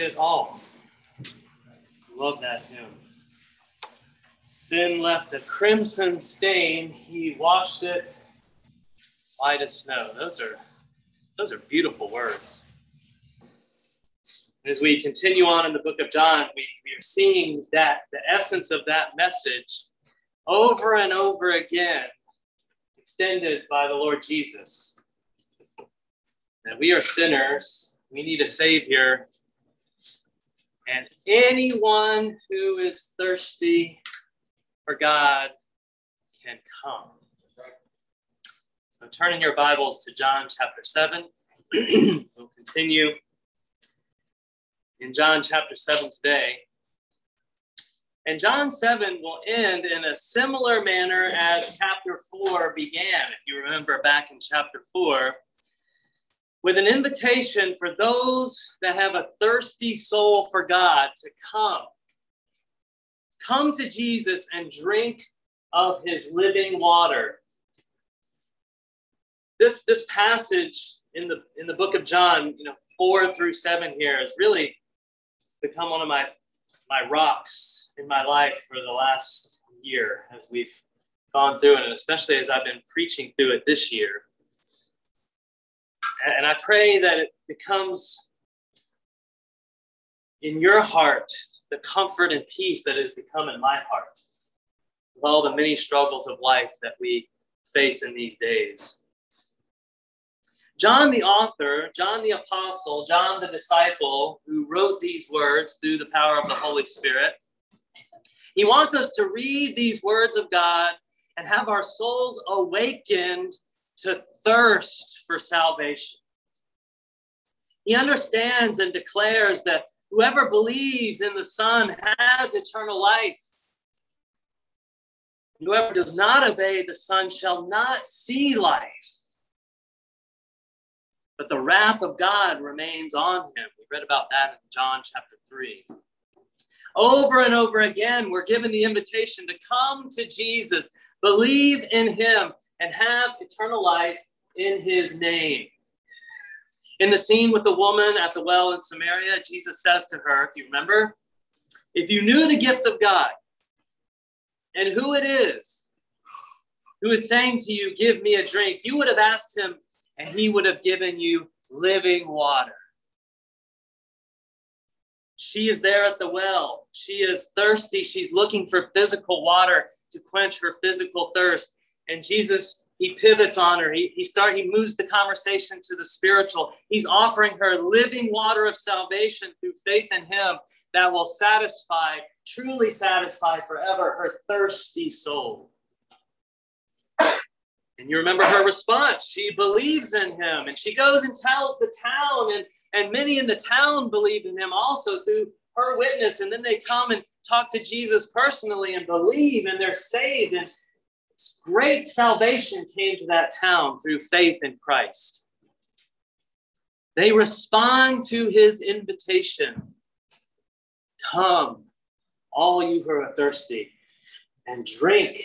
it all. Love that hymn. Sin left a crimson stain, he washed it white as snow. Those are those are beautiful words. As we continue on in the book of John, we, we are seeing that the essence of that message over and over again extended by the Lord Jesus. That we are sinners, we need a Savior, and anyone who is thirsty for God can come. So turn in your Bibles to John chapter 7. we'll continue in John chapter 7 today. And John 7 will end in a similar manner as chapter 4 began. If you remember back in chapter 4, with an invitation for those that have a thirsty soul for God to come. Come to Jesus and drink of his living water. This, this passage in the, in the book of John, you know, four through seven here has really become one of my, my rocks in my life for the last year as we've gone through it, and especially as I've been preaching through it this year. And I pray that it becomes in your heart the comfort and peace that has become in my heart with all the many struggles of life that we face in these days. John, the author, John the apostle, John the disciple, who wrote these words through the power of the Holy Spirit, he wants us to read these words of God and have our souls awakened to thirst for salvation. He understands and declares that whoever believes in the Son has eternal life. Whoever does not obey the Son shall not see life, but the wrath of God remains on him. We read about that in John chapter 3. Over and over again, we're given the invitation to come to Jesus, believe in him, and have eternal life in his name. In the scene with the woman at the well in Samaria, Jesus says to her, if you remember, if you knew the gift of God and who it is who is saying to you, Give me a drink, you would have asked him, and he would have given you living water. She is there at the well. She is thirsty. She's looking for physical water to quench her physical thirst. And Jesus he pivots on her. He, he start he moves the conversation to the spiritual. He's offering her living water of salvation through faith in him that will satisfy, truly satisfy forever her thirsty soul. And you remember her response. She believes in him and she goes and tells the town, and, and many in the town believe in him also through her witness. And then they come and talk to Jesus personally and believe, and they're saved. And, great salvation came to that town through faith in Christ. They respond to his invitation Come, all you who are thirsty, and drink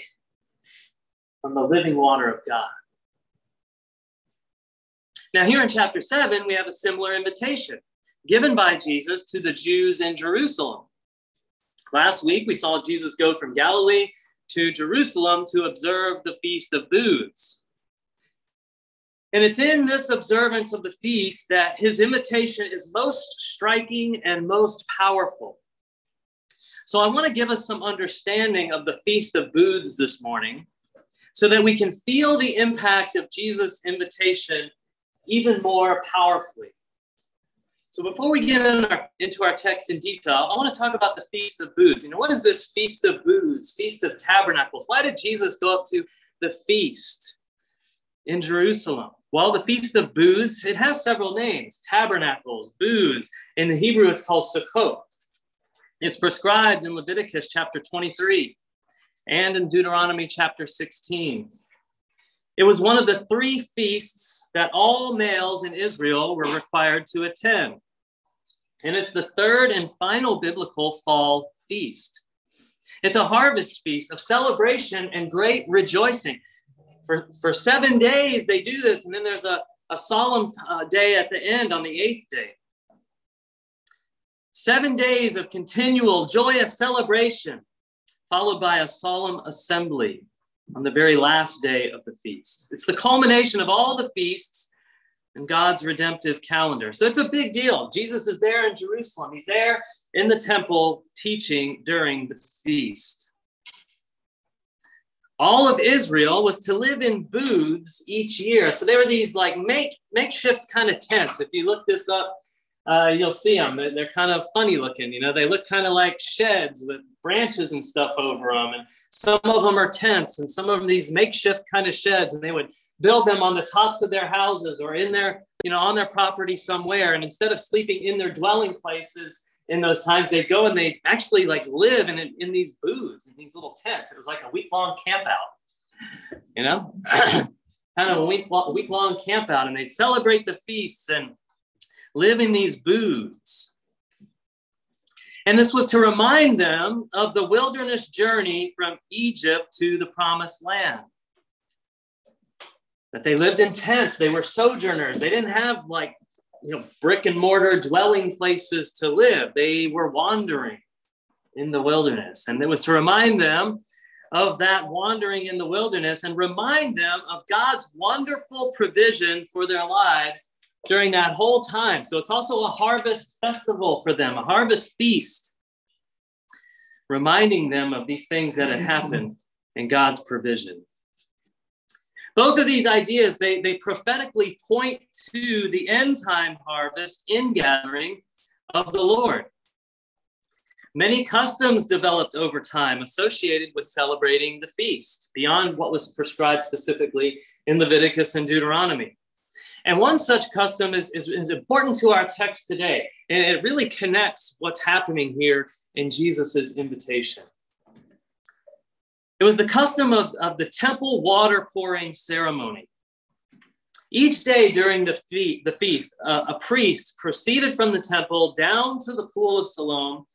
from the living water of God. Now, here in chapter 7, we have a similar invitation given by Jesus to the Jews in Jerusalem. Last week, we saw Jesus go from Galilee to Jerusalem to observe the Feast of Booths. And it's in this observance of the feast that his invitation is most striking and most powerful. So I want to give us some understanding of the Feast of Booths this morning so that we can feel the impact of Jesus' invitation even more powerfully. So before we get in our, into our text in detail, I want to talk about the Feast of Booths. You know, what is this Feast of Booths, Feast of Tabernacles? Why did Jesus go up to the feast in Jerusalem? Well, the Feast of Booths, it has several names, tabernacles, booths. In the Hebrew, it's called Sukkot. It's prescribed in Leviticus chapter 23 and in Deuteronomy chapter 16. It was one of the three feasts that all males in Israel were required to attend. And it's the third and final biblical fall feast. It's a harvest feast of celebration and great rejoicing. For, for seven days, they do this, and then there's a, a solemn uh, day at the end on the eighth day. Seven days of continual joyous celebration, followed by a solemn assembly on the very last day of the feast. It's the culmination of all the feasts in God's redemptive calendar. So it's a big deal. Jesus is there in Jerusalem, he's there in the temple teaching during the feast. All of Israel was to live in booths each year. So there were these like make makeshift kind of tents. If you look this up, uh, you'll see them. They're, they're, kind of funny looking. You know, they look kind of like sheds with branches and stuff over them. And some of them are tents, and some of them these makeshift kind of sheds. And they would build them on the tops of their houses or in their, you know, on their property somewhere. And instead of sleeping in their dwelling places in those times, they'd go and they actually like live in in these booths in these little tents. It was like a week long camp out. You know. kind of a week, week long camp out and they'd celebrate the feasts and live in these booths. And this was to remind them of the wilderness journey from Egypt to the promised land. That they lived in tents, they were sojourners, they didn't have like you know brick and mortar dwelling places to live. They were wandering in the wilderness. And it was to remind them of that wandering in the wilderness and remind them of God's wonderful provision for their lives during that whole time. So it's also a harvest festival for them, a harvest feast, reminding them of these things that had happened in God's provision. Both of these ideas, they, they prophetically point to the end time harvest in gathering of the Lord. Many customs developed over time associated with celebrating the feast beyond what was prescribed specifically in Leviticus and Deuteronomy. And one such custom is, is, is, important to our text today, and it really connects what's happening here in Jesus's invitation. It was the custom of, of the temple water pouring ceremony. Each day during the, fe- the feast, uh, a priest proceeded from the temple down to the pool of Siloam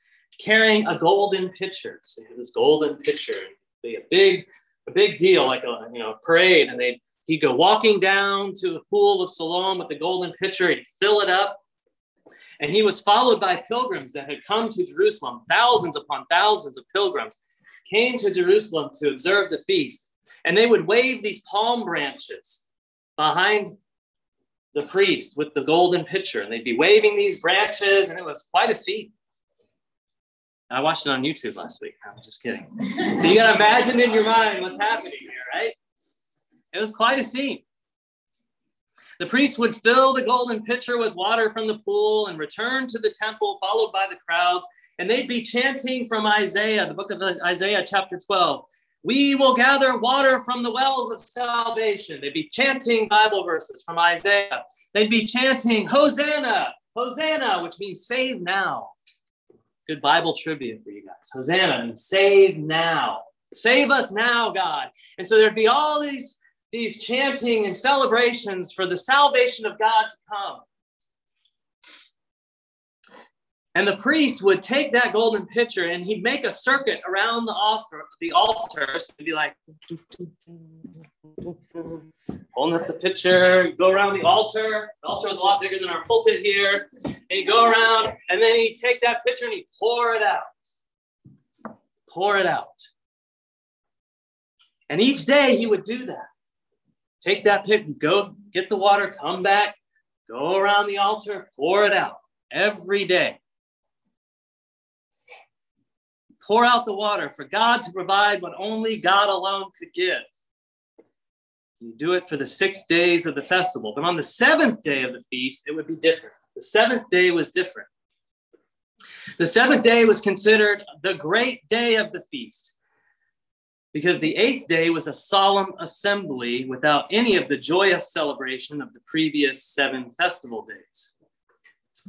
carrying a golden pitcher. So this golden pitcher, be a big, a big deal, like a you know parade, and they'd He'd go walking down to the pool of Siloam with the golden pitcher, he'd fill it up. And he was followed by pilgrims that had come to Jerusalem. Thousands upon thousands of pilgrims came to Jerusalem to observe the feast. And they would wave these palm branches behind the priest with the golden pitcher. And they'd be waving these branches, and it was quite a scene. I watched it on YouTube last week. I'm just kidding. So you got to imagine in your mind what's happening? It was quite a scene. The priest would fill the golden pitcher with water from the pool and return to the temple, followed by the crowds. And they'd be chanting from Isaiah, the book of Isaiah, chapter 12. We will gather water from the wells of salvation. They'd be chanting Bible verses from Isaiah. They'd be chanting Hosanna, Hosanna, which means save now. Good Bible trivia for you guys. Hosanna means save now. Save us now, God. And so there'd be all these these chanting and celebrations for the salvation of God to come. And the priest would take that golden pitcher and he'd make a circuit around the altar, the altar. So he'd be like, holding up the pitcher, go around the altar. The altar was a lot bigger than our pulpit here. And he'd go around and then he'd take that pitcher and he'd pour it out. Pour it out. And each day he would do that take that pit, and go get the water, come back, go around the altar, pour it out every day. Pour out the water for God to provide what only God alone could give. You do it for the six days of the festival, but on the seventh day of the feast, it would be different. The seventh day was different. The seventh day was considered the great day of the feast because the eighth day was a solemn assembly without any of the joyous celebration of the previous seven festival days.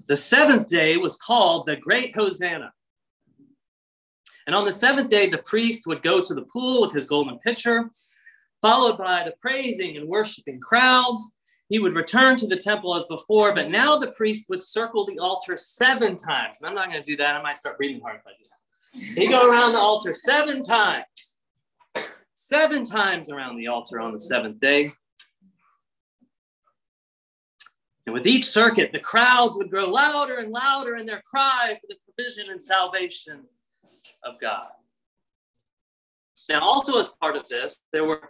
The seventh day was called the Great Hosanna. And on the seventh day, the priest would go to the pool with his golden pitcher, followed by the praising and worshiping crowds. He would return to the temple as before, but now the priest would circle the altar seven times. And I'm not going to do that. I might start breathing hard if I do that. He'd go around the altar seven times seven times around the altar on the seventh day. And with each circuit, the crowds would grow louder and louder in their cry for the provision and salvation of God. Now, also as part of this, there were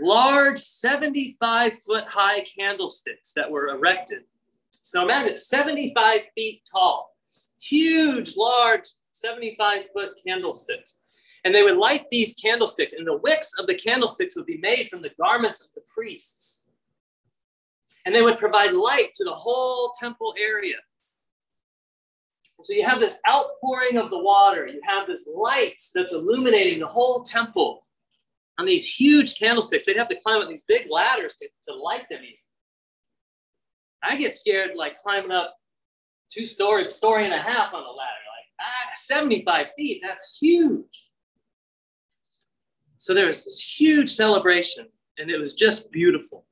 large 75 foot high candlesticks that were erected. So imagine 75 feet tall, huge, large 75 foot candlesticks. And they would light these candlesticks, and the wicks of the candlesticks would be made from the garments of the priests. And they would provide light to the whole temple area. So you have this outpouring of the water, you have this light that's illuminating the whole temple on these huge candlesticks. They'd have to climb up these big ladders to, to light them easy. I get scared like climbing up two story, story and a half on a ladder, like ah, 75 feet, that's huge. So there was this huge celebration, and it was just beautiful.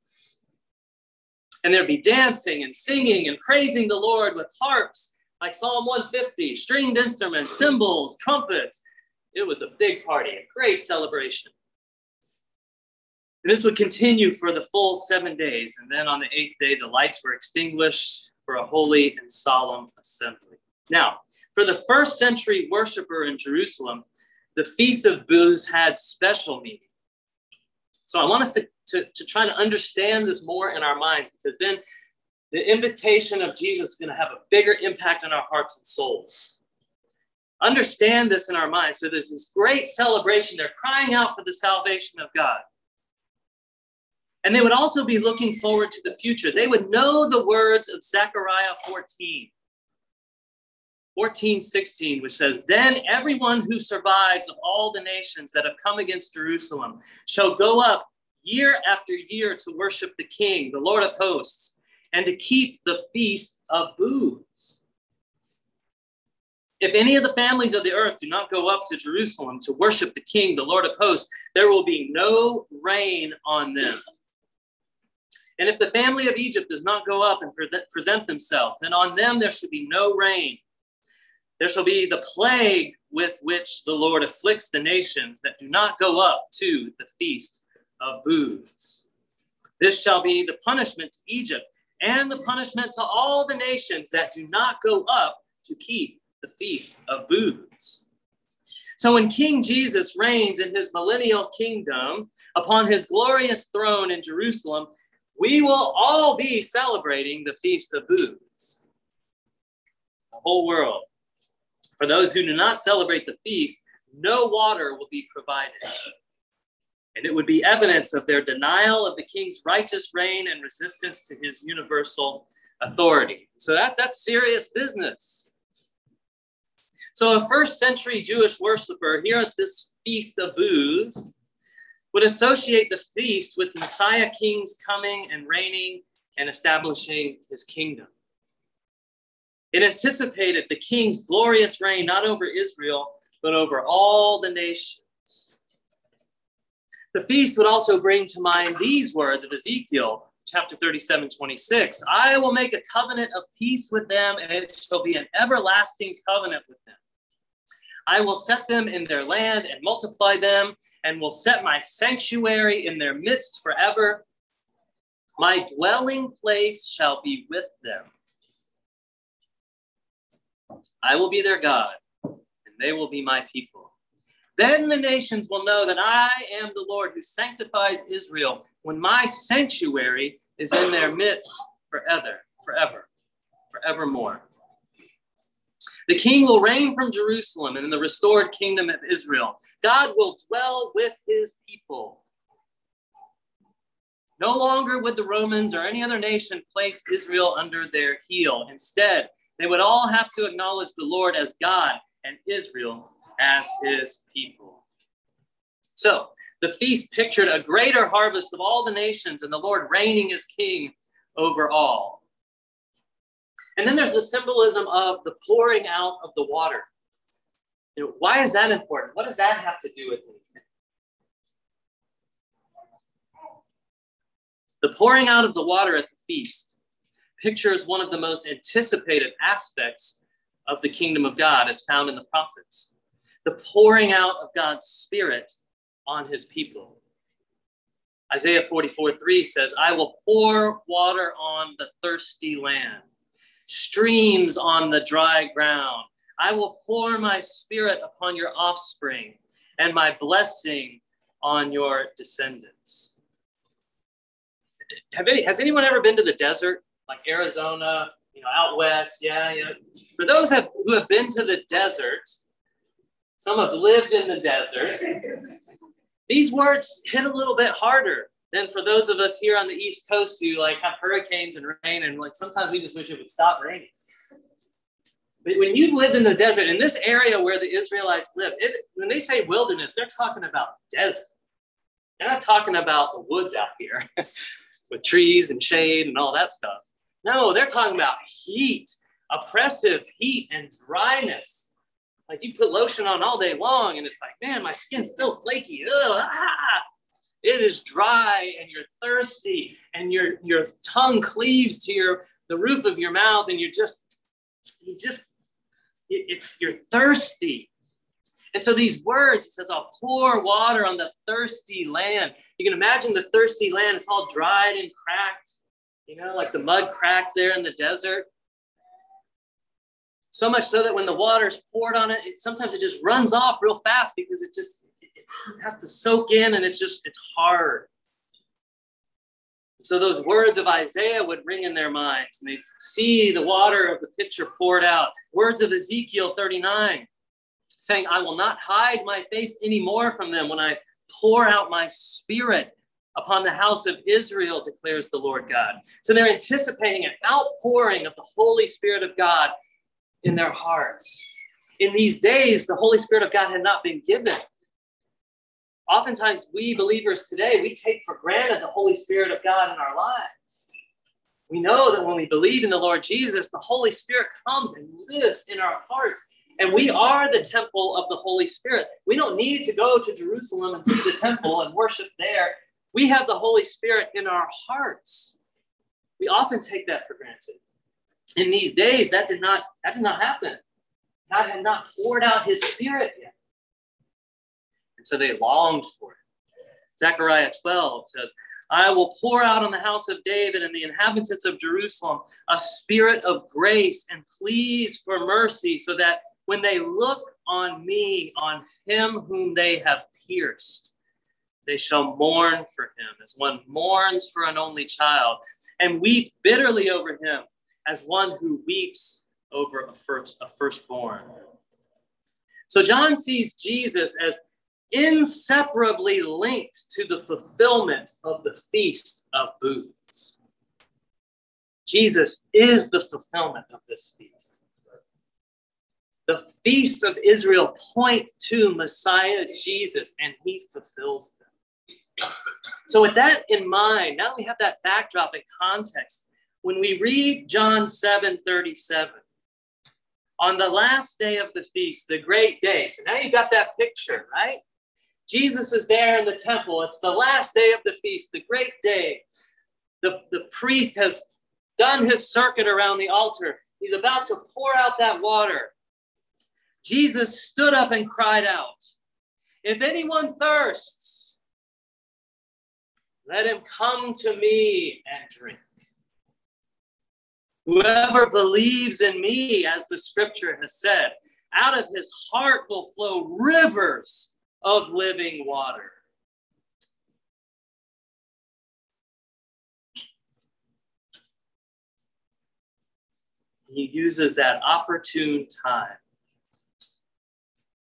And there'd be dancing and singing and praising the Lord with harps like Psalm 150, stringed instruments, cymbals, trumpets. It was a big party, a great celebration. And this would continue for the full seven days. And then on the eighth day, the lights were extinguished for a holy and solemn assembly. Now, for the first century worshiper in Jerusalem, the Feast of Booths had special meaning. So I want us to, to, to try to understand this more in our minds because then the invitation of Jesus is going to have a bigger impact on our hearts and souls. Understand this in our minds. So there's this great celebration. They're crying out for the salvation of God. And they would also be looking forward to the future. They would know the words of Zechariah 14. 14, 16, which says, Then everyone who survives of all the nations that have come against Jerusalem shall go up year after year to worship the King, the Lord of hosts, and to keep the feast of booths. If any of the families of the earth do not go up to Jerusalem to worship the King, the Lord of hosts, there will be no rain on them. And if the family of Egypt does not go up and pre- present themselves, then on them there should be no rain. There shall be the plague with which the Lord afflicts the nations that do not go up to the feast of booths. This shall be the punishment to Egypt and the punishment to all the nations that do not go up to keep the feast of booths. So when King Jesus reigns in his millennial kingdom upon his glorious throne in Jerusalem, we will all be celebrating the Feast of Booths. The whole world. For those who do not celebrate the feast, no water will be provided. And it would be evidence of their denial of the king's righteous reign and resistance to his universal authority. So that, that's serious business. So, a first century Jewish worshiper here at this Feast of Booths would associate the feast with Messiah kings coming and reigning and establishing his kingdom. It anticipated the king's glorious reign not over Israel, but over all the nations. The feast would also bring to mind these words of Ezekiel chapter 37, 26. I will make a covenant of peace with them, and it shall be an everlasting covenant with them. I will set them in their land and multiply them, and will set my sanctuary in their midst forever. My dwelling place shall be with them. I will be their God, and they will be my people. Then the nations will know that I am the Lord who sanctifies Israel when my sanctuary is in their midst forever, forever, forevermore. The king will reign from Jerusalem and in the restored kingdom of Israel. God will dwell with his people. No longer would the Romans or any other nation place Israel under their heel. Instead, they would all have to acknowledge the Lord as God and Israel as his people. So, the feast pictured a greater harvest of all the nations and the Lord reigning as king over all. And then there's the symbolism of the pouring out of the water. You know, why is that important? What does that have to do with anything? The pouring out of the water at the feast pictures one of the most anticipated aspects of the kingdom of God as found in the prophets the pouring out of God's Spirit on his people. Isaiah 44 3 says, I will pour water on the thirsty land, streams on the dry ground. I will pour my spirit upon your offspring and my blessing on your descendants. Have any, has anyone ever been to the desert, like Arizona, you know, out west? Yeah, yeah. For those have, who have been to the desert, some have lived in the desert. These words hit a little bit harder than for those of us here on the East Coast who like have hurricanes and rain, and like sometimes we just wish it would stop raining. But when you've lived in the desert, in this area where the Israelites lived, it, when they say wilderness, they're talking about desert. They're not talking about the woods out here with trees and shade and all that stuff. No, they're talking about heat, oppressive heat and dryness. Like you put lotion on all day long, and it's like, man, my skin's still flaky. Ugh, ah. It is dry, and you're thirsty, and your your tongue cleaves to your the roof of your mouth, and you're just you just it's you're thirsty. And so these words, it says, I'll pour water on the thirsty land. You can imagine the thirsty land, it's all dried and cracked, you know, like the mud cracks there in the desert. So much so that when the water is poured on it, it sometimes it just runs off real fast because it just it has to soak in and it's just it's hard. So those words of Isaiah would ring in their minds, and they see the water of the pitcher poured out. Words of Ezekiel 39, saying, I will not hide my face anymore from them when I pour out my spirit upon the house of Israel, declares the Lord God. So they're anticipating an outpouring of the Holy Spirit of God in their hearts. In these days, the Holy Spirit of God had not been given. Oftentimes, we believers today, we take for granted the Holy Spirit of God in our lives. We know that when we believe in the Lord Jesus, the Holy Spirit comes and lives in our hearts and we are the temple of the Holy Spirit. We don't need to go to Jerusalem and see the temple and worship there. We have the Holy Spirit in our hearts. We often take that for granted. In these days, that did not that did not happen. God had not poured out his spirit yet. And so they longed for it. Zechariah 12 says, I will pour out on the house of David and the inhabitants of Jerusalem a spirit of grace and pleas for mercy, so that when they look on me, on him whom they have pierced, they shall mourn for him as one mourns for an only child, and weep bitterly over him as one who weeps over a first a firstborn. So John sees Jesus as inseparably linked to the fulfillment of the feast of booths. Jesus is the fulfillment of this feast. The feasts of Israel point to Messiah Jesus, and he fulfills them. So, with that in mind, now we have that backdrop and context, when we read John 7 37, on the last day of the feast, the great day. So now you've got that picture, right? Jesus is there in the temple. It's the last day of the feast, the great day. The, the priest has done his circuit around the altar. He's about to pour out that water. Jesus stood up and cried out, If anyone thirsts, let him come to me and drink. Whoever believes in me, as the scripture has said, out of his heart will flow rivers of living water. He uses that opportune time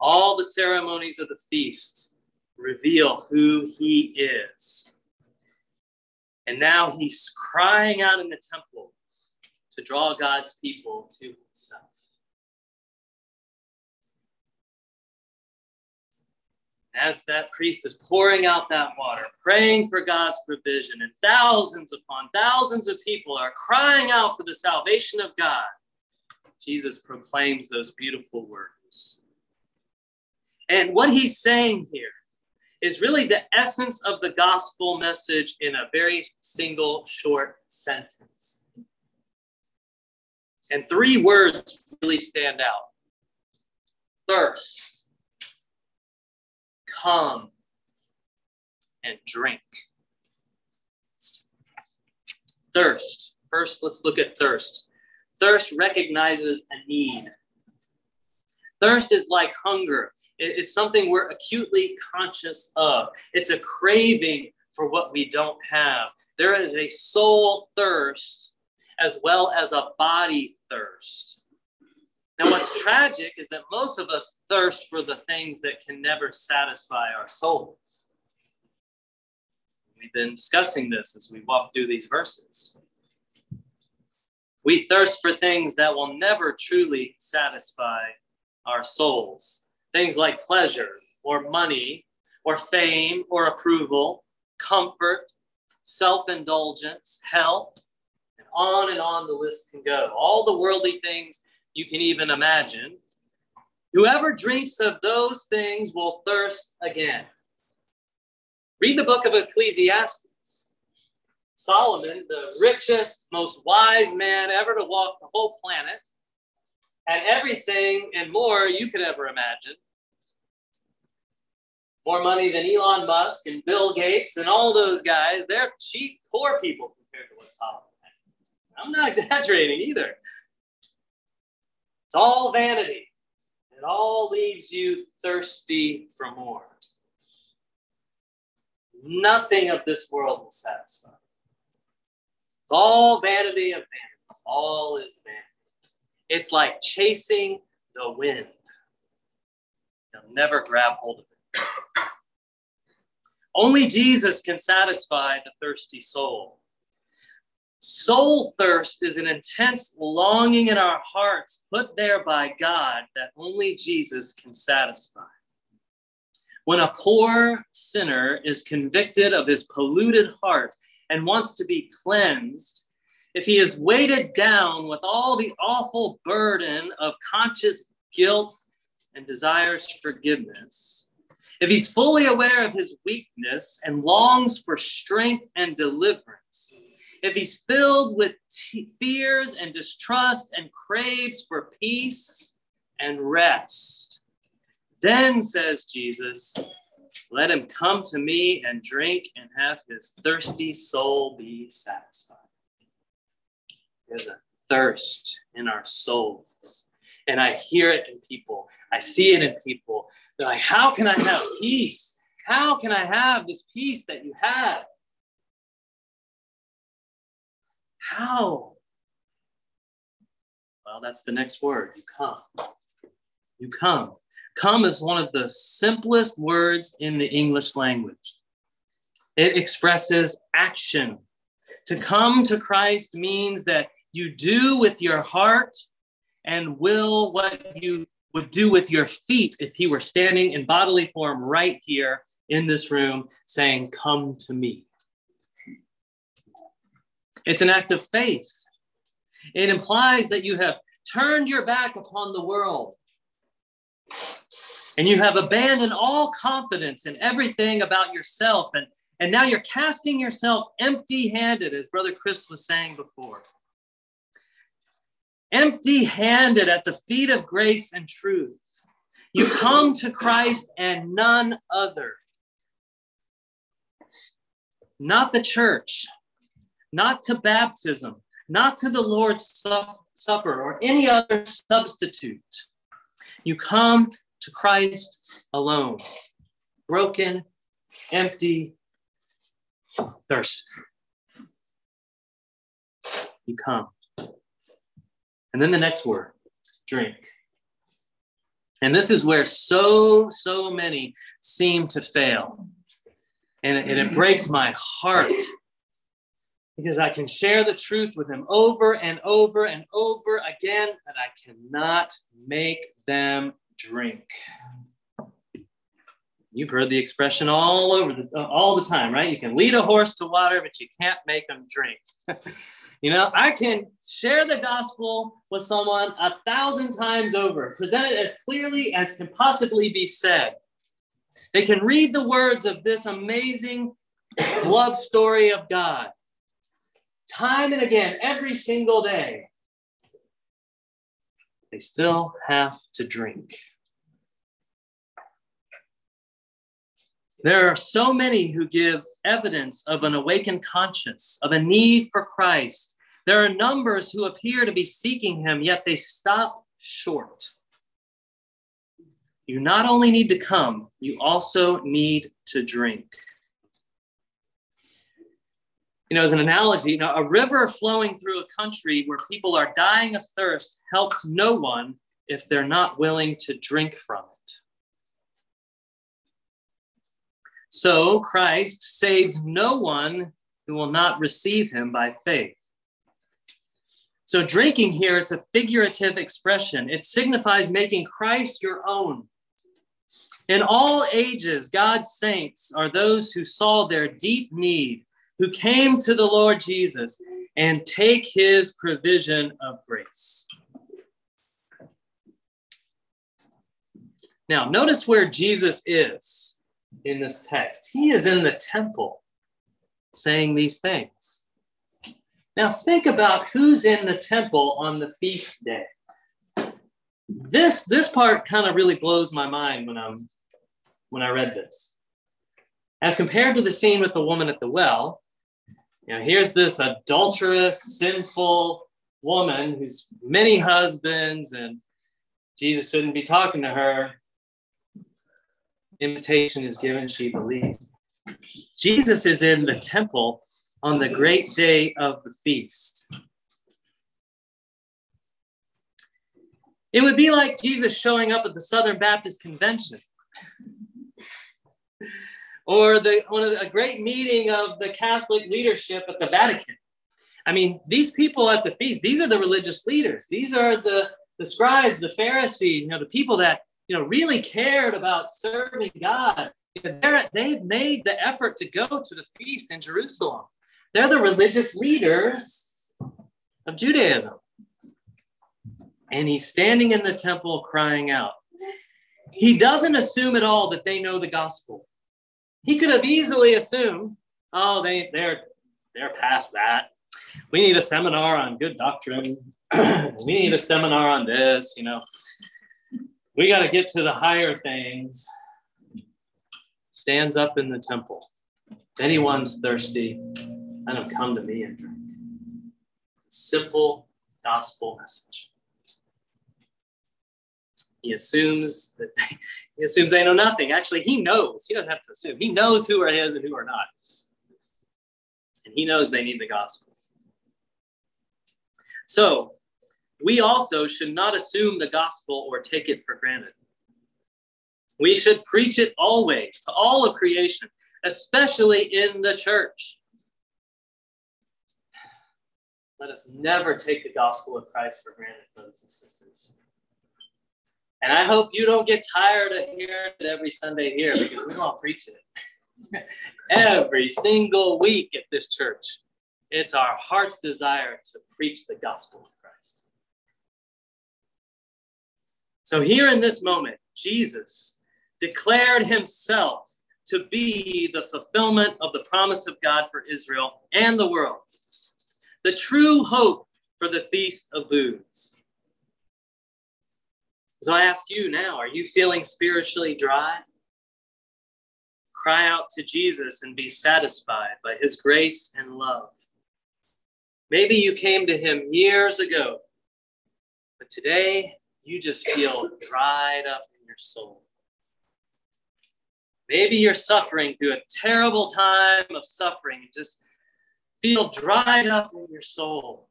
all the ceremonies of the feast reveal who he is. And now he's crying out in the temple to draw God's people to himself. As that priest is pouring out that water, praying for God's provision, and thousands upon thousands of people are crying out for the salvation of God, Jesus proclaims those beautiful words and what he's saying here is really the essence of the gospel message in a very single short sentence. And three words really stand out thirst, come, and drink. Thirst. First, let's look at thirst. Thirst recognizes a need. Thirst is like hunger, it's something we're acutely conscious of. It's a craving for what we don't have. There is a soul thirst as well as a body thirst. Now, what's tragic is that most of us thirst for the things that can never satisfy our souls. We've been discussing this as we walk through these verses. We thirst for things that will never truly satisfy our souls. Things like pleasure or money or fame or approval, comfort, self indulgence, health, and on and on the list can go. All the worldly things you can even imagine. Whoever drinks of those things will thirst again. Read the book of Ecclesiastes. Solomon, the richest, most wise man ever to walk the whole planet, had everything and more you could ever imagine. More money than Elon Musk and Bill Gates and all those guys. They're cheap, poor people compared to what Solomon had. I'm not exaggerating either. It's all vanity. It all leaves you thirsty for more. Nothing of this world will satisfy. It's all vanity of vanity. All is vanity. It's like chasing the wind. You'll never grab hold of it. Only Jesus can satisfy the thirsty soul. Soul thirst is an intense longing in our hearts put there by God that only Jesus can satisfy. When a poor sinner is convicted of his polluted heart and wants to be cleansed, if he is weighted down with all the awful burden of conscious guilt and desires forgiveness, if he's fully aware of his weakness and longs for strength and deliverance, if he's filled with t- fears and distrust and craves for peace and rest, then, says Jesus, let him come to me and drink and have his thirsty soul be satisfied. There's a thirst in our souls. And I hear it in people. I see it in people. They're like, how can I have peace? How can I have this peace that you have? How? Well, that's the next word. You come. You come. Come is one of the simplest words in the English language. It expresses action. To come to Christ means that you do with your heart and will what you would do with your feet if he were standing in bodily form right here in this room saying, Come to me. It's an act of faith. It implies that you have turned your back upon the world and you have abandoned all confidence in everything about yourself. And, and now you're casting yourself empty handed, as Brother Chris was saying before. Empty handed at the feet of grace and truth. You come to Christ and none other. Not the church, not to baptism, not to the Lord's Supper or any other substitute. You come to Christ alone, broken, empty, thirst. You come. And then the next word, drink. And this is where so, so many seem to fail. And it, it breaks my heart because I can share the truth with them over and over and over again, but I cannot make them drink. You've heard the expression all over the, all the time, right? You can lead a horse to water, but you can't make them drink. you know, I can share the gospel with someone a thousand times over, present it as clearly as can possibly be said. They can read the words of this amazing love story of God time and again, every single day, they still have to drink. There are so many who give evidence of an awakened conscience, of a need for Christ. There are numbers who appear to be seeking him, yet they stop short. You not only need to come, you also need to drink. You know, as an analogy, you know, a river flowing through a country where people are dying of thirst helps no one if they're not willing to drink from it. So Christ saves no one who will not receive him by faith. So drinking here, it's a figurative expression. It signifies making Christ your own. In all ages, God's saints are those who saw their deep need, who came to the Lord Jesus and take his provision of grace. Now, notice where Jesus is in this text. He is in the temple saying these things. Now, think about who's in the temple on the feast day. This, this part kind of really blows my mind when, I'm, when I read this. As compared to the scene with the woman at the well, you know, here's this adulterous, sinful woman who's many husbands, and Jesus shouldn't be talking to her invitation is given, she believes. Jesus is in the temple on the great day of the feast. It would be like Jesus showing up at the Southern Baptist Convention or the, one of the, a great meeting of the Catholic leadership at the Vatican. I mean, these people at the feast, these are the religious leaders. These are the, the scribes, the Pharisees, you know, the people that you know, really cared about serving God. They're, they've made the effort to go to the feast in Jerusalem. They're the religious leaders of Judaism. And he's standing in the temple crying out. He doesn't assume at all that they know the gospel. He could have easily assumed, oh, they, they're, they're past that. We need a seminar on good doctrine. we need a seminar on this, you know we got to get to the higher things. Stands up in the temple. If anyone's thirsty, let him come to me and drink. Simple gospel message. He assumes that he assumes they know nothing. Actually, he knows. He doesn't have to assume. He knows who are his and who are not. And he knows they need the gospel. So we also should not assume the gospel or take it for granted. We should preach it always to all of creation, especially in the church. Let us never take the gospel of Christ for granted, brothers and sisters. And I hope you don't get tired of hearing it every Sunday here because we all preach it every single week at this church. It's our heart's desire to preach the gospel So, here in this moment, Jesus declared himself to be the fulfillment of the promise of God for Israel and the world, the true hope for the Feast of Booths. So, I ask you now are you feeling spiritually dry? Cry out to Jesus and be satisfied by his grace and love. Maybe you came to him years ago, but today you just feel dried up in your soul. Maybe you're suffering through a terrible time of suffering just feel dried up in your soul.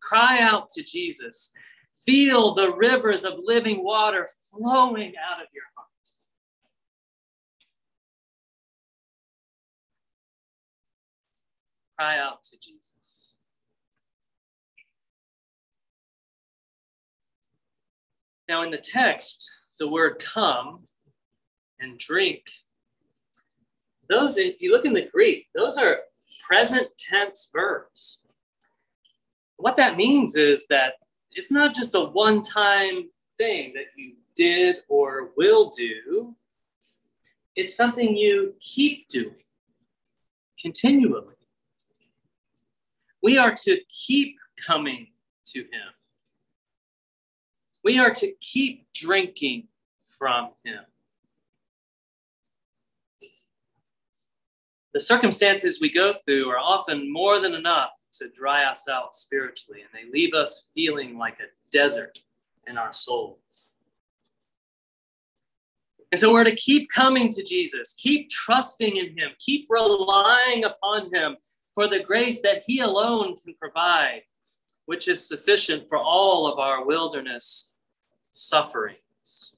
Cry out to Jesus. Feel the rivers of living water flowing out of your heart. Cry out to Jesus. Now, in the text, the word come and drink, those, if you look in the Greek, those are present tense verbs. What that means is that it's not just a one time thing that you did or will do, it's something you keep doing continually. We are to keep coming to Him. We are to keep drinking from him. the circumstances we go through are often more than enough to dry us out spiritually, and they leave us feeling like a desert in our souls. And so we're to keep coming to Jesus, keep trusting in Him, keep relying upon Him for the grace that He alone can provide, which is sufficient for all of our wilderness sufferings.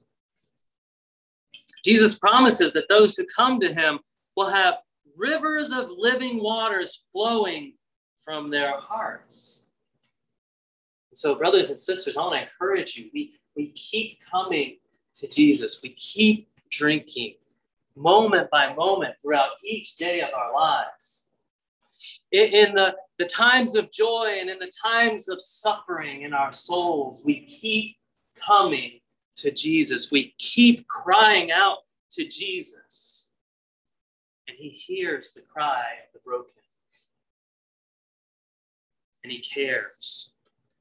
Jesus promises that those who come to Him will have rivers of living waters flowing from their hearts. So, brothers and sisters, I want to encourage you. We, we keep coming to Jesus. We keep drinking moment by moment throughout each day of our lives. In, the, the times of joy and in the times of suffering in our souls, we keep coming to Jesus. We keep crying out to Jesus. And he hears the cry of the broken. And he cares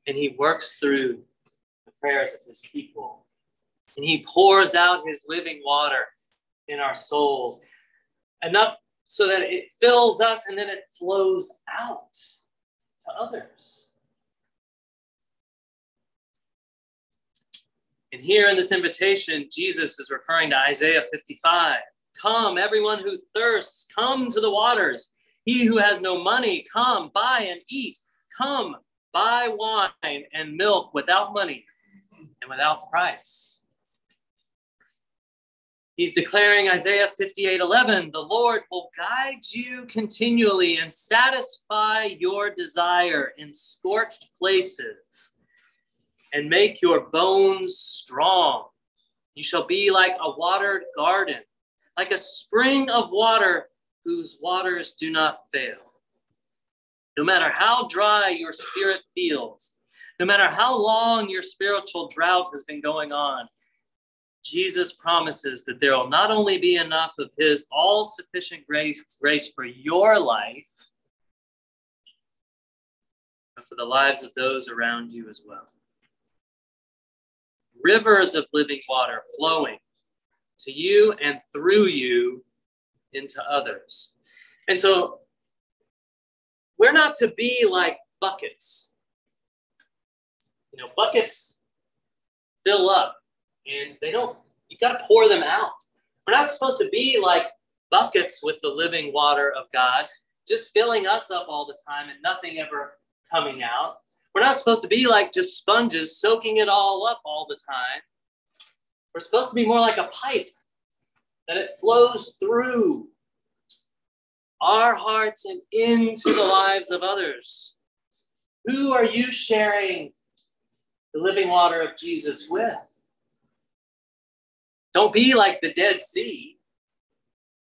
and he works through the prayers of his people. And he pours out his living water in our souls, enough so that it fills us and then it flows out to others. And here in this invitation, Jesus is referring to Isaiah 55. Come, everyone who thirsts, come to the waters. He who has no money, come, buy and eat. Come, buy wine and milk without money and without price. He's declaring Isaiah 58 11, the Lord will guide you continually and satisfy your desire in scorched places and make your bones strong. You shall be like a watered garden, like a spring of water whose waters do not fail. No matter how dry your spirit feels, no matter how long your spiritual drought has been going on, Jesus promises that there will not only be enough of his all sufficient grace, grace for your life, but for the lives of those around you as well. Rivers of living water flowing to you and through you into others. And so we're not to be like buckets. You know, buckets fill up and they don't, You've got to pour them out. We're not supposed to be like buckets with the living water of God, just filling us up all the time and nothing ever coming out. We're not supposed to be like just sponges soaking it all up all the time. We're supposed to be more like a pipe that it flows through our hearts and into the lives of others. Who are you sharing the living water of Jesus with? Don't be like the Dead Sea.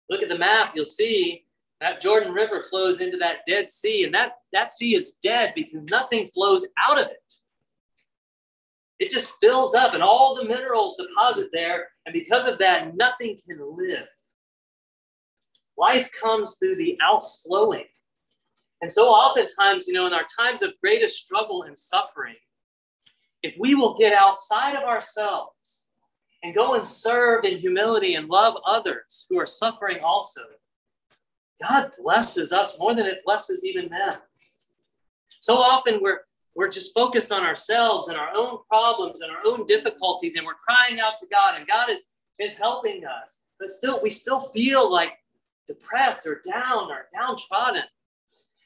Look at the map, you'll see that Jordan River flows into that Dead Sea, and that, that sea is dead because nothing flows out of it. It just fills up, and all the minerals deposit there, and because of that, nothing can live. Life comes through the outflowing. And so oftentimes, you know, in our times of greatest struggle and suffering, if we will get outside of ourselves and go and serve in humility and love others who are suffering also, God blesses us more than it blesses even them. So often we're we're just focused on ourselves and our own problems and our own difficulties, and we're crying out to God, and God is is helping us. But still, we still feel like depressed or down or downtrodden.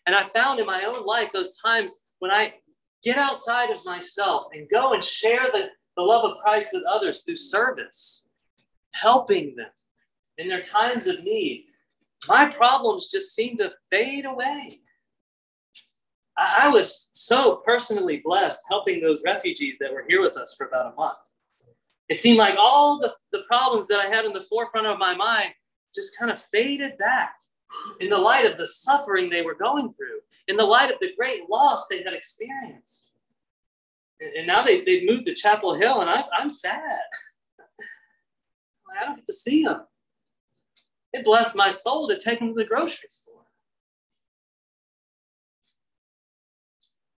And I found in my own life those times when I get outside of myself and go and share the, the love of Christ with others through service, helping them in their times of need, my problems just seemed to fade away. I, I was so personally blessed helping those refugees that were here with us for about a month. It seemed like all the, the problems that I had in the forefront of my mind just kind of faded back in the light of the suffering they were going through, in the light of the great loss they had experienced. And, and now they, they've moved to Chapel Hill, and I, I'm sad. I don't get to see them. It blessed my soul to take them to the grocery store.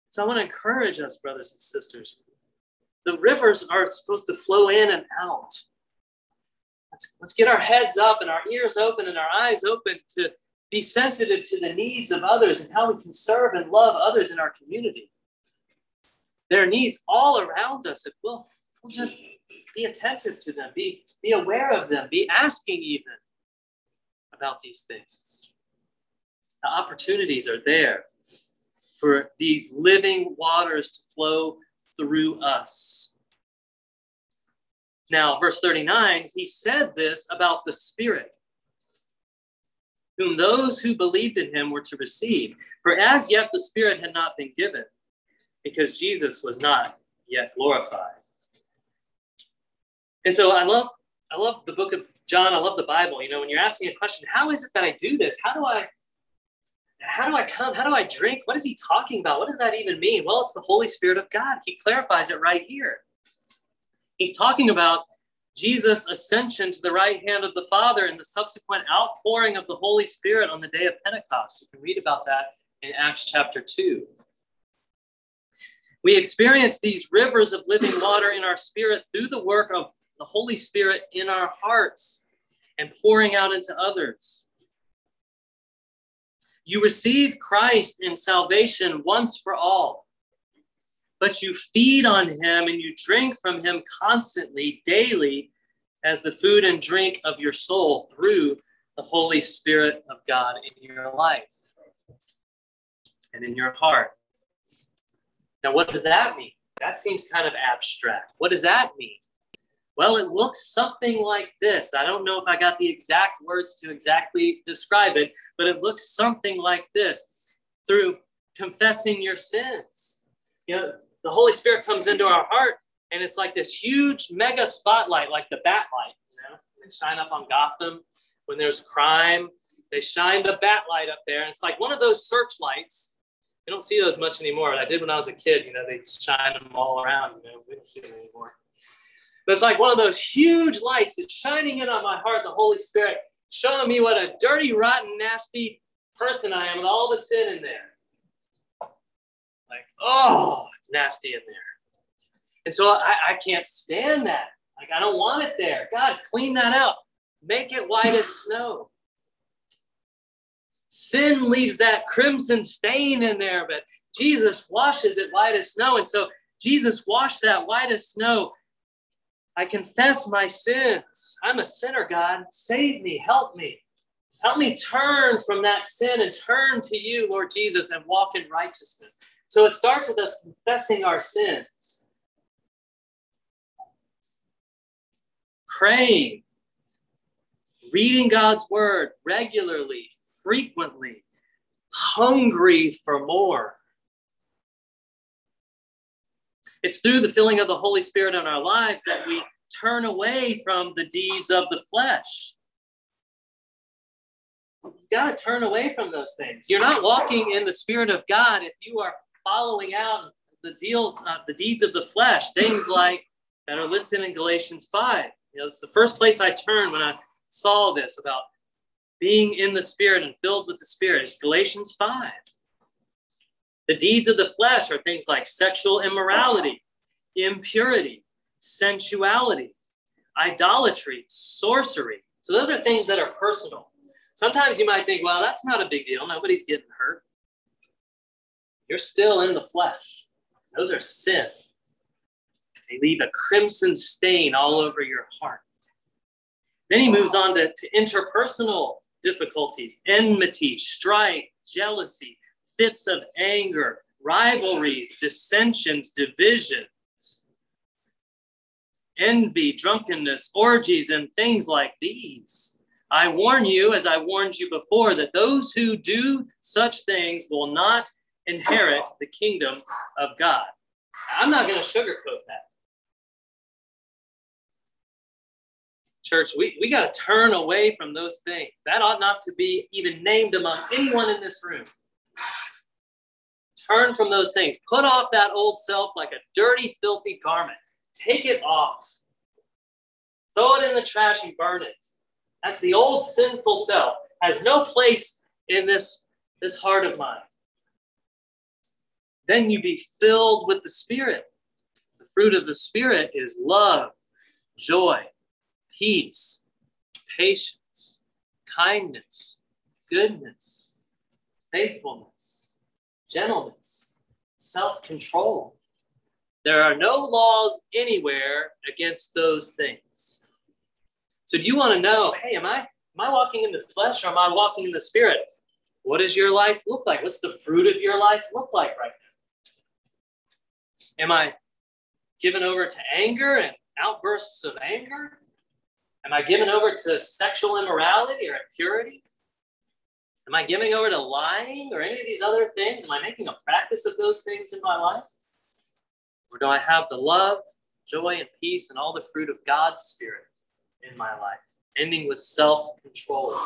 So I want to encourage us, brothers and sisters. The rivers are supposed to flow in and out. Let's, let's get our heads up and our ears open and our eyes open to, be sensitive to the needs of others and how we can serve and love others in our community. There are needs all around us if we'll, we'll just be attentive to them, be, be aware of them, be asking even about these things. The opportunities are there for these living waters to flow through us. Now, verse 39, he said this about the Spirit, whom those who believed in him were to receive. For as yet the Spirit had not been given, because Jesus was not yet glorified. And so I love I love the book of John. I love the Bible. You know, when you're asking a question, how is it that I do this? How do I how do I come? How do I drink? What is he talking about? What does that even mean? Well, it's the Holy Spirit of God. He clarifies it right here. He's talking about Jesus' ascension to the right hand of the Father and the subsequent outpouring of the Holy Spirit on the day of Pentecost. You can read about that in Acts chapter 2. We experience these rivers of living water in our spirit through the work of the Holy Spirit in our hearts and pouring out into others. You receive Christ in salvation once for all, but you feed on him and you drink from him constantly, daily, as the food and drink of your soul through the Holy Spirit of God in your life and in your heart. Now, what does that mean? That seems kind of abstract. What does that mean? Well, it looks something like this. I don't know if I got the exact words to exactly describe it, but it looks something like this through confessing your sins. You know, the Holy Spirit comes into our heart, and it's like this huge mega spotlight, like the bat light. You know, they shine up on Gotham when there's crime. They shine the bat light up there, and it's like one of those searchlights. You don't see those much anymore. I did when I was a kid. You know, they shine them all around. You know, we don't see them anymore. But it's like one of those huge lights that's shining in on my heart, the Holy Spirit, showing me what a dirty, rotten, nasty person I am with all the sin in there. Like, oh, it's nasty in there. And so I, I can't stand that. Like, I don't want it there. God, clean that out. Make it white as snow. Sin leaves that crimson stain in there, but Jesus washes it white as snow. And so Jesus washed that white as snow I confess my sins. I'm a sinner, God. Save me, help me. Help me turn from that sin and turn to you, Lord Jesus, and walk in righteousness. So it starts with us confessing our sins, praying, reading God's word regularly, frequently, hungry for more. It's through the filling of the Holy Spirit in our lives that we turn away from the deeds of the flesh. You got to turn away from those things. You're not walking in the Spirit of God if you are following out the deals, uh, the deeds of the flesh, things like that are listed in Galatians 5. You know, it's the first place I turned when I saw this about being in the Spirit and filled with the Spirit. It's Galatians 5. The deeds of the flesh are things like sexual immorality, impurity, sensuality, idolatry, sorcery. So those are things that are personal. Sometimes you might think, well, that's not a big deal. Nobody's getting hurt. You're still in the flesh. Those are sin. They leave a crimson stain all over your heart. Then he moves on to, to interpersonal difficulties, enmity, strife, jealousy, fits of anger, rivalries, dissensions, divisions, envy, drunkenness, orgies, and things like these. I warn you, as I warned you before, that those who do such things will not inherit the kingdom of God. I'm not going to sugarcoat that. Church, we, we got to turn away from those things. That ought not to be even named among anyone in this room. Turn from those things. Put off that old self like a dirty, filthy garment. Take it off. Throw it in the trash and burn it. That's the old sinful self. Has no place in this, this heart of mine. Then you be filled with the Spirit. The fruit of the Spirit is love, joy, peace, patience, kindness, goodness, faithfulness, gentleness, self control. There are no laws anywhere against those things. So, do you want to know, hey, am I, am I walking in the flesh or am I walking in the spirit? What does your life look like? What's the fruit of your life look like right now? Am I given over to anger and outbursts of anger? Am I given over to sexual immorality or impurity? Am I giving over to lying or any of these other things? Am I making a practice of those things in my life? Or do I have the love, joy, and peace and all the fruit of God's Spirit in my life, ending with self control?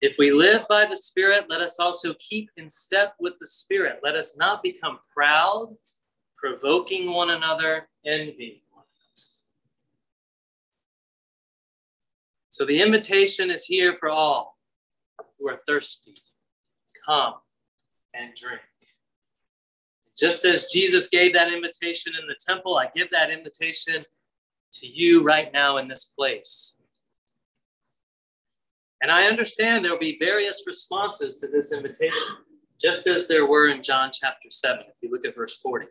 If we live by the Spirit, let us also keep in step with the Spirit. Let us not become proud, provoking one another, envy So the invitation is here for all who are thirsty. Come and drink. Just as Jesus gave that invitation in the temple, I give that invitation to you right now in this place. And I understand there will be various responses to this invitation, just as there were in John chapter 7, if you look at verse 40.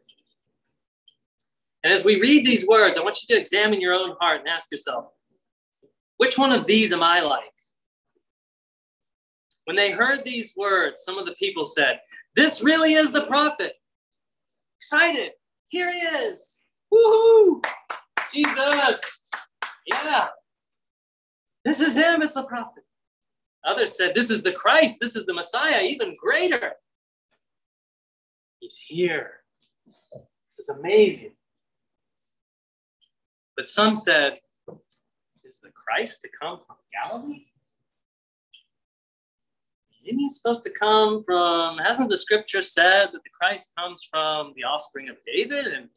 And as we read these words, I want you to examine your own heart and ask yourself which one of these am I like? When they heard these words, some of the people said, This really is the prophet. Excited. Here he is. Woohoo! Jesus. Yeah. This is him. It's the prophet. Others said, This is the Christ. This is the Messiah, even greater. He's here. This is amazing. But some said, is the Christ to come from Galilee? Isn't he supposed to come from, hasn't the scripture said that the Christ comes from the offspring of David and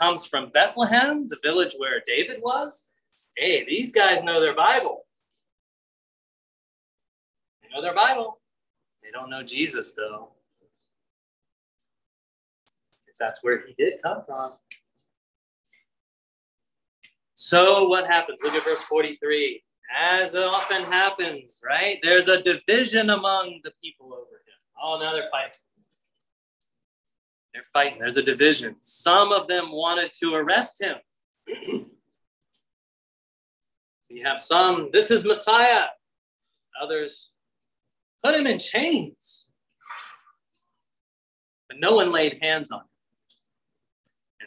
comes from Bethlehem, the village where David was? Hey, these guys know their Bible. They know their Bible. They don't know Jesus, though. Because that's where he did come from. So what happens? Look at verse 43. As often happens, right? There's a division among the people over him. Oh, now they're fighting. They're fighting. There's a division. Some of them wanted to arrest him. so you have some, this is Messiah. Others, put him in chains. But no one laid hands on him.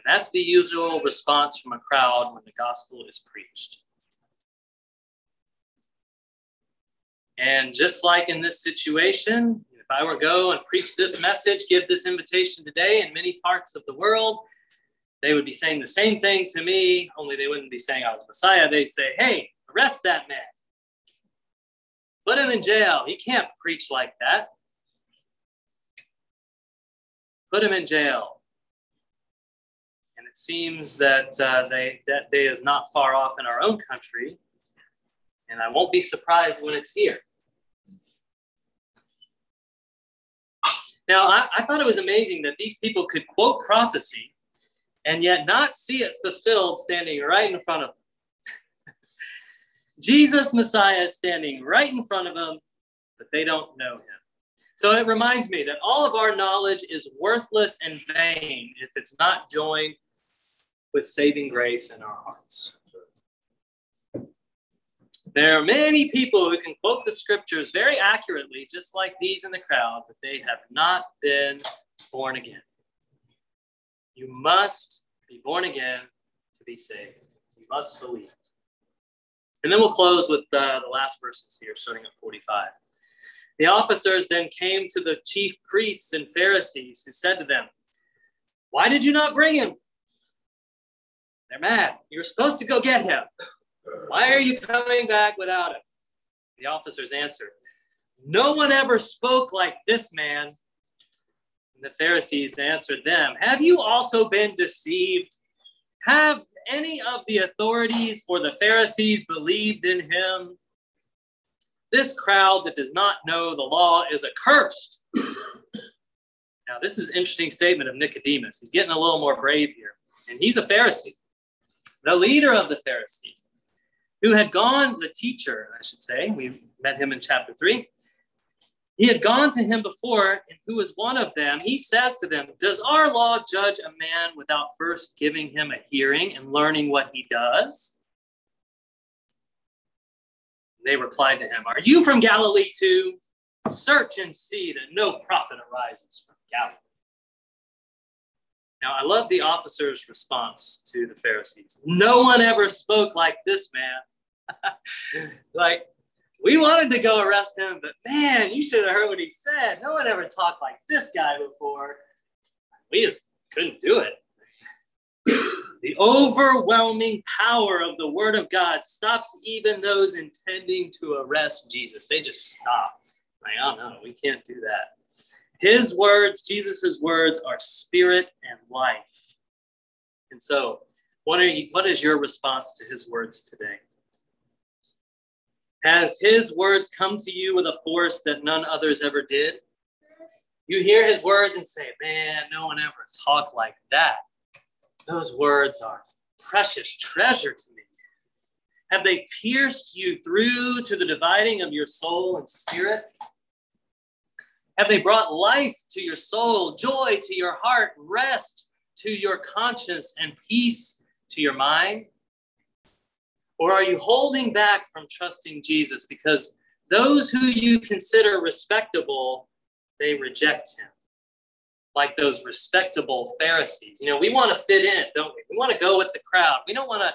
That's the usual response from a crowd when the gospel is preached. And just like in this situation, if I were to go and preach this message, give this invitation today in many parts of the world, they would be saying the same thing to me, only they wouldn't be saying I was Messiah. They'd say, hey, arrest that man. Put him in jail. He can't preach like that. Put him in jail seems that uh, they, that day is not far off in our own country, and I won't be surprised when it's here. Now, I, I thought it was amazing that these people could quote prophecy and yet not see it fulfilled standing right in front of them. Jesus, Messiah, standing right in front of them, but they don't know him. So it reminds me that all of our knowledge is worthless and vain if it's not joined with saving grace in our hearts. There are many people who can quote the scriptures very accurately, just like these in the crowd, but they have not been born again. You must be born again to be saved. You must believe. And then we'll close with uh, the last verses here, starting at 45. The officers then came to the chief priests and Pharisees, who said to them, Why did you not bring him? They're mad. You were supposed to go get him. Why are you coming back without him? The officers answered, No one ever spoke like this man. And the Pharisees answered them, Have you also been deceived? Have any of the authorities or the Pharisees believed in him? This crowd that does not know the law is accursed. now, this is an interesting statement of Nicodemus. He's getting a little more brave here. And he's a Pharisee the leader of the Pharisees. who had gone, the teacher, I should say, we met him in chapter 3. He had gone to him before, and who was one of them, he says to them, Does our law judge a man without first giving him a hearing and learning what he does? They replied to him, Are you from Galilee too? Search and see that no prophet arises from Galilee. Now, I love the officer's response to the Pharisees. No one ever spoke like this man. like, we wanted to go arrest him, but man, you should have heard what he said. No one ever talked like this guy before. We just couldn't do it. the overwhelming power of the word of God stops even those intending to arrest Jesus. They just stop. Like, oh no, we can't do that. His words, Jesus' words, are spirit and life. And so, what, are you, what is your response to his words today? Have his words come to you with a force that none others ever did? You hear his words and say, Man, no one ever talked like that. Those words are precious treasure to me. Have they pierced you through to the dividing of your soul and spirit? Have they brought life to your soul, joy to your heart, rest to your conscience, and peace to your mind? Or are you holding back from trusting Jesus because those who you consider respectable, they reject him? Like those respectable Pharisees. You know, we want to fit in, don't we? We want to go with the crowd. We don't want to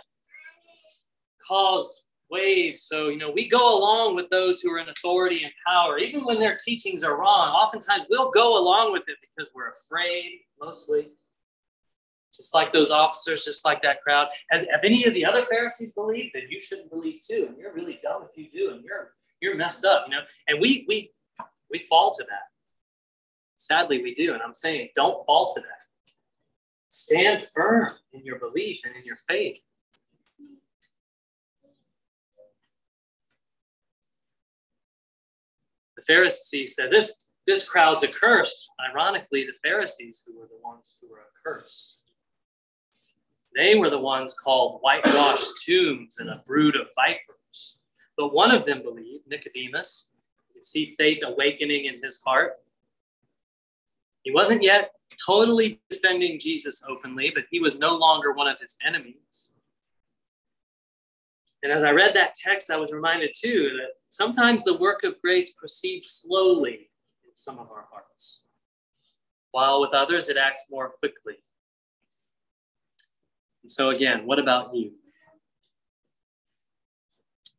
cause waves. So, you know, we go along with those who are in authority and power, even when their teachings are wrong. Oftentimes we'll go along with it because we're afraid, mostly. Just like those officers, just like that crowd. Has have any of the other Pharisees believed? Then you shouldn't believe too. And you're really dumb if you do, and you're you're messed up, you know. And we we we fall to that. Sadly, we do. And I'm saying don't fall to that. Stand firm in your belief and in your faith. The Pharisees said, This this crowd's accursed. Ironically, the Pharisees who were the ones who were accursed. They were the ones called whitewashed tombs and a brood of vipers. But one of them believed, Nicodemus. You can see faith awakening in his heart. He wasn't yet totally defending Jesus openly, but he was no longer one of his enemies. And as I read that text, I was reminded too that sometimes the work of grace proceeds slowly in some of our hearts, while with others it acts more quickly. And so, again, what about you?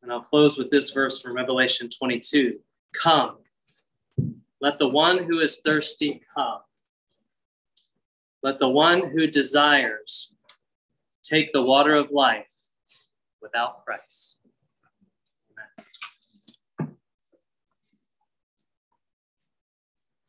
And I'll close with this verse from Revelation 22 Come, let the one who is thirsty come. Let the one who desires take the water of life without price.